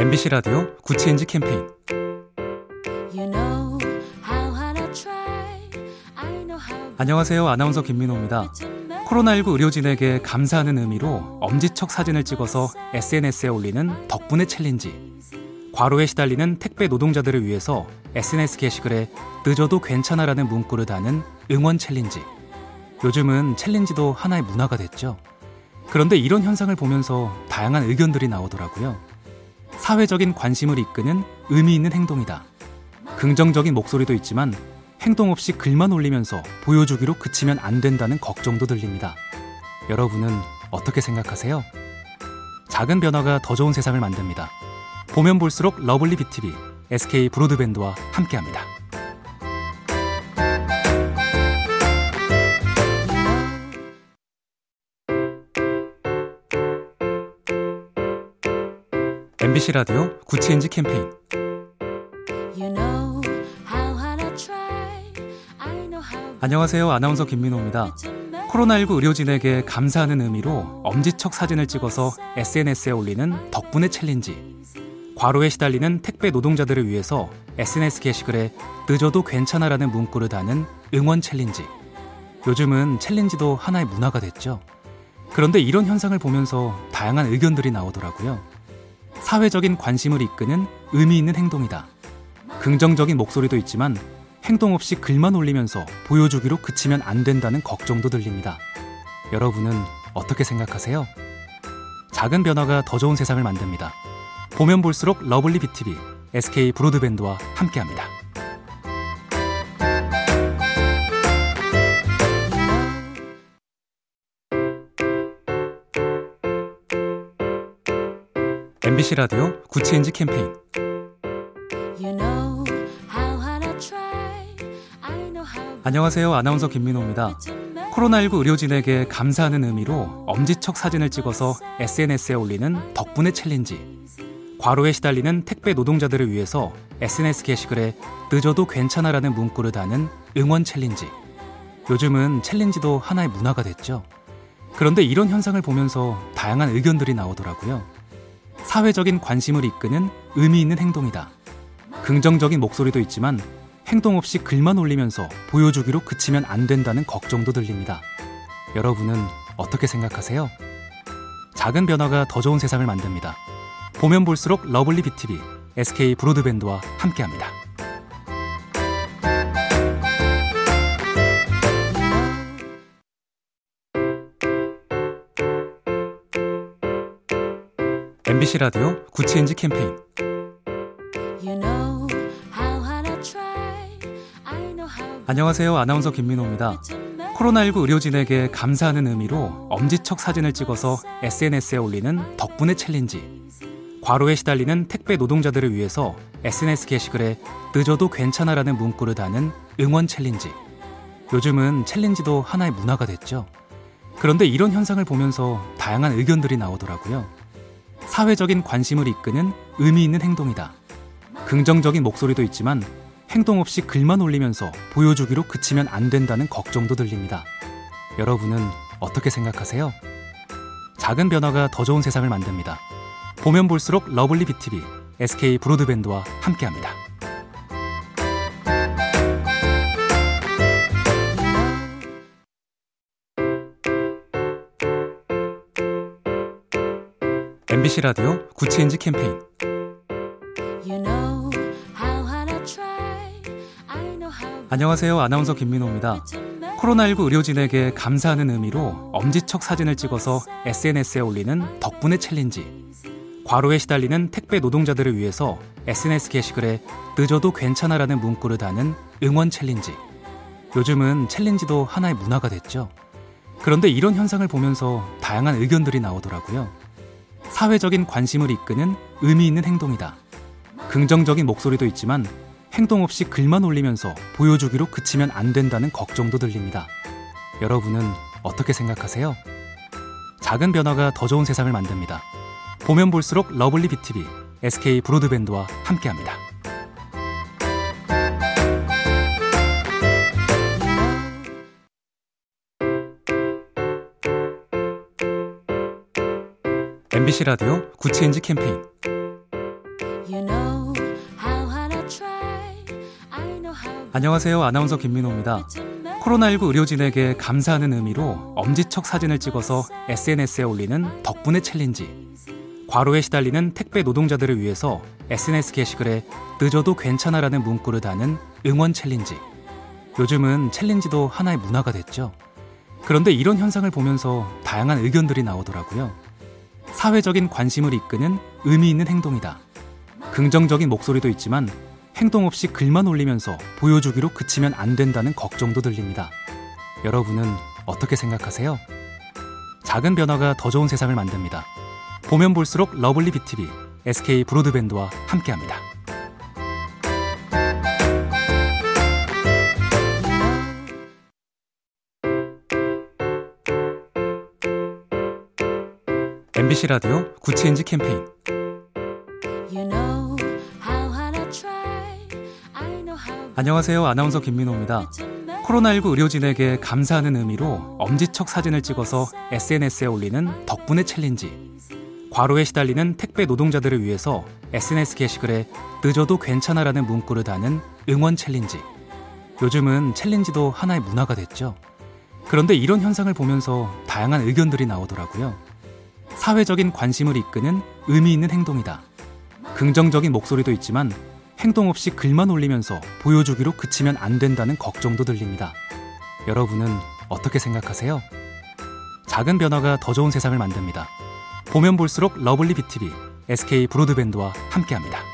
MBC 라디오 Good Change 캠페인. You know 안녕하세요. 아나운서 김민호입니다. 코로나19 의료진에게 감사하는 의미로 엄지척 사진을 찍어서 SNS에 올리는 덕분에 챌린지. 과로에 시달리는 택배 노동자들을 위해서 SNS 게시글에 늦어도 괜찮아라는 문구를 다는 응원 챌린지. 요즘은 챌린지도 하나의 문화가 됐죠. 그런데 이런 현상을 보면서 다양한 의견들이 나오더라고요 사회적인 관심을 이끄는 의미 있는 행동이다 긍정적인 목소리도 있지만 행동 없이 글만 올리면서 보여주기로 그치면 안 된다는 걱정도 들립니다. 여러분은 어떻게 생각하세요? 작은 변화가 더 좋은 세상을 만듭니다. 보면 볼수록 lovely BTV, SK Broadband와 함께합니다. MBC 라디오 Good Change 캠페인 you know 안녕하세요 아나운서 김민호입니다. 코로나19 의료진에게 감사하는 의미로 엄지척 사진을 찍어서 SNS에 올리는 덕분에 챌린지. 과로에 시달리는 택배 노동자들을 위해서 SNS 게시글에 늦어도 괜찮아라는 문구를 다는 응원 챌린지. 요즘은 챌린지도 하나의 문화가 됐죠. 그런데 이런 현상을 보면서 다양한 의견들이 나오더라고요. 사회적인 관심을 이끄는 의미 있는 행동이다. 긍정적인 목소리도 있지만 행동 없이 글만 올리면서 보여주기로 그치면 안 된다는 걱정도 들립니다. 여러분은 어떻게 생각하세요? 작은 변화가 더 좋은 세상을 만듭니다. 보면 볼수록 lovely BTV, SK Broadband와 함께합니다. MBC 라디오 Good Change 캠페인 you know 안녕하세요 아나운서 김민호입니다. 코로나19 의료진에게 감사하는 의미로 엄지척 사진을 찍어서 SNS에 올리는 덕분에 챌린지. 과로에 시달리는 택배 노동자들을 위해서 SNS 게시글에 늦어도 괜찮아라는 문구를 다는 응원 챌린지. 요즘은 챌린지도 하나의 문화가 됐죠. 그런데 이런 현상을 보면서 다양한 의견들이 나오더라고요. 사회적인 관심을 이끄는 의미 있는 행동이다. 긍정적인 목소리도 있지만 행동 없이 글만 올리면서 보여주기로 그치면 안 된다는 걱정도 들립니다. 여러분은 어떻게 생각하세요? 작은 변화가 더 좋은 세상을 만듭니다. 보면 볼수록 lovely BTV, SK Broadband와 함께합니다. MBC 라디오 Good Change 캠페인 you know try. 안녕하세요 아나운서 김민호입니다. 코로나19 의료진에게 감사하는 의미로 엄지척 사진을 찍어서 SNS에 올리는 덕분에 챌린지. 과로에 시달리는 택배 노동자들을 위해서 SNS 게시글에 늦어도 괜찮아라는 문구를 다는 응원 챌린지. 요즘은 챌린지도 하나의 문화가 됐죠. 그런데 이런 현상을 보면서 다양한 의견들이 나오더라고요. 사회적인 관심을 이끄는 의미 있는 행동이다. 긍정적인 목소리도 있지만 행동 없이 글만 올리면서 보여주기로 그치면 안 된다는 걱정도 들립니다. 여러분은 어떻게 생각하세요? 작은 변화가 더 좋은 세상을 만듭니다. 보면 볼수록 lovely BTV, SK Broadband와 함께합니다. MBC 라디오 Good Change 캠페인 you know 안녕하세요 아나운서 김민호입니다. 코로나19 의료진에게 감사하는 의미로 엄지척 사진을 찍어서 SNS에 올리는 덕분에 챌린지. 과로에 시달리는 택배 노동자들을 위해서 SNS 게시글에 늦어도 괜찮아라는 문구를 다는 응원 챌린지. 요즘은 챌린지도 하나의 문화가 됐죠. 그런데 이런 현상을 보면서 다양한 의견들이 나오더라고요. 사회적인 관심을 이끄는 의미 있는 행동이다. 긍정적인 목소리도 있지만 행동 없이 글만 올리면서 보여주기로 그치면 안 된다는 걱정도 들립니다. 여러분은 어떻게 생각하세요? 작은 변화가 더 좋은 세상을 만듭니다. 보면 볼수록 lovely BTV, SK Broadband와 함께합니다. MBC 라디오 Good Change 캠페인 you know 안녕하세요. 아나운서 김민호입니다. 코로나19 의료진에게 감사하는 의미로 엄지척 사진을 찍어서 SNS에 올리는 덕분에 챌린지. 과로에 시달리는 택배 노동자들을 위해서 SNS 게시글에 늦어도 괜찮아라는 문구를 다는 응원 챌린지. 요즘은 챌린지도 하나의 문화가 됐죠. 그런데 이런 현상을 보면서 다양한 의견들이 나오더라고요. 사회적인 관심을 이끄는 의미 있는 행동이다. 긍정적인 목소리도 있지만 행동 없이 글만 올리면서 보여주기로 그치면 안 된다는 걱정도 들립니다. 여러분은 어떻게 생각하세요? 작은 변화가 더 좋은 세상을 만듭니다. 보면 볼수록 lovely BTV, SK 브로드밴드와 함께합니다. MBC 라디오 Good Change 캠페인 You know 안녕하세요. 아나운서 김민호입니다. 코로나19 의료진에게 감사하는 의미로 엄지척 사진을 찍어서 SNS에 올리는 덕분에 챌린지. 과로에 시달리는 택배 노동자들을 위해서 SNS 게시글에 늦어도 괜찮아라는 문구를 다는 응원 챌린지. 요즘은 챌린지도 하나의 문화가 됐죠. 그런데 이런 현상을 보면서 다양한 의견들이 나오더라고요. 사회적인 관심을 이끄는 의미 있는 행동이다. 긍정적인 목소리도 있지만 행동 없이 글만 올리면서 보여주기로 그치면 안 된다는 걱정도 들립니다. 여러분은 어떻게 생각하세요? 작은 변화가 더 좋은 세상을 만듭니다. 보면 볼수록 lovely BTV, SK 브로드밴드와 함께합니다.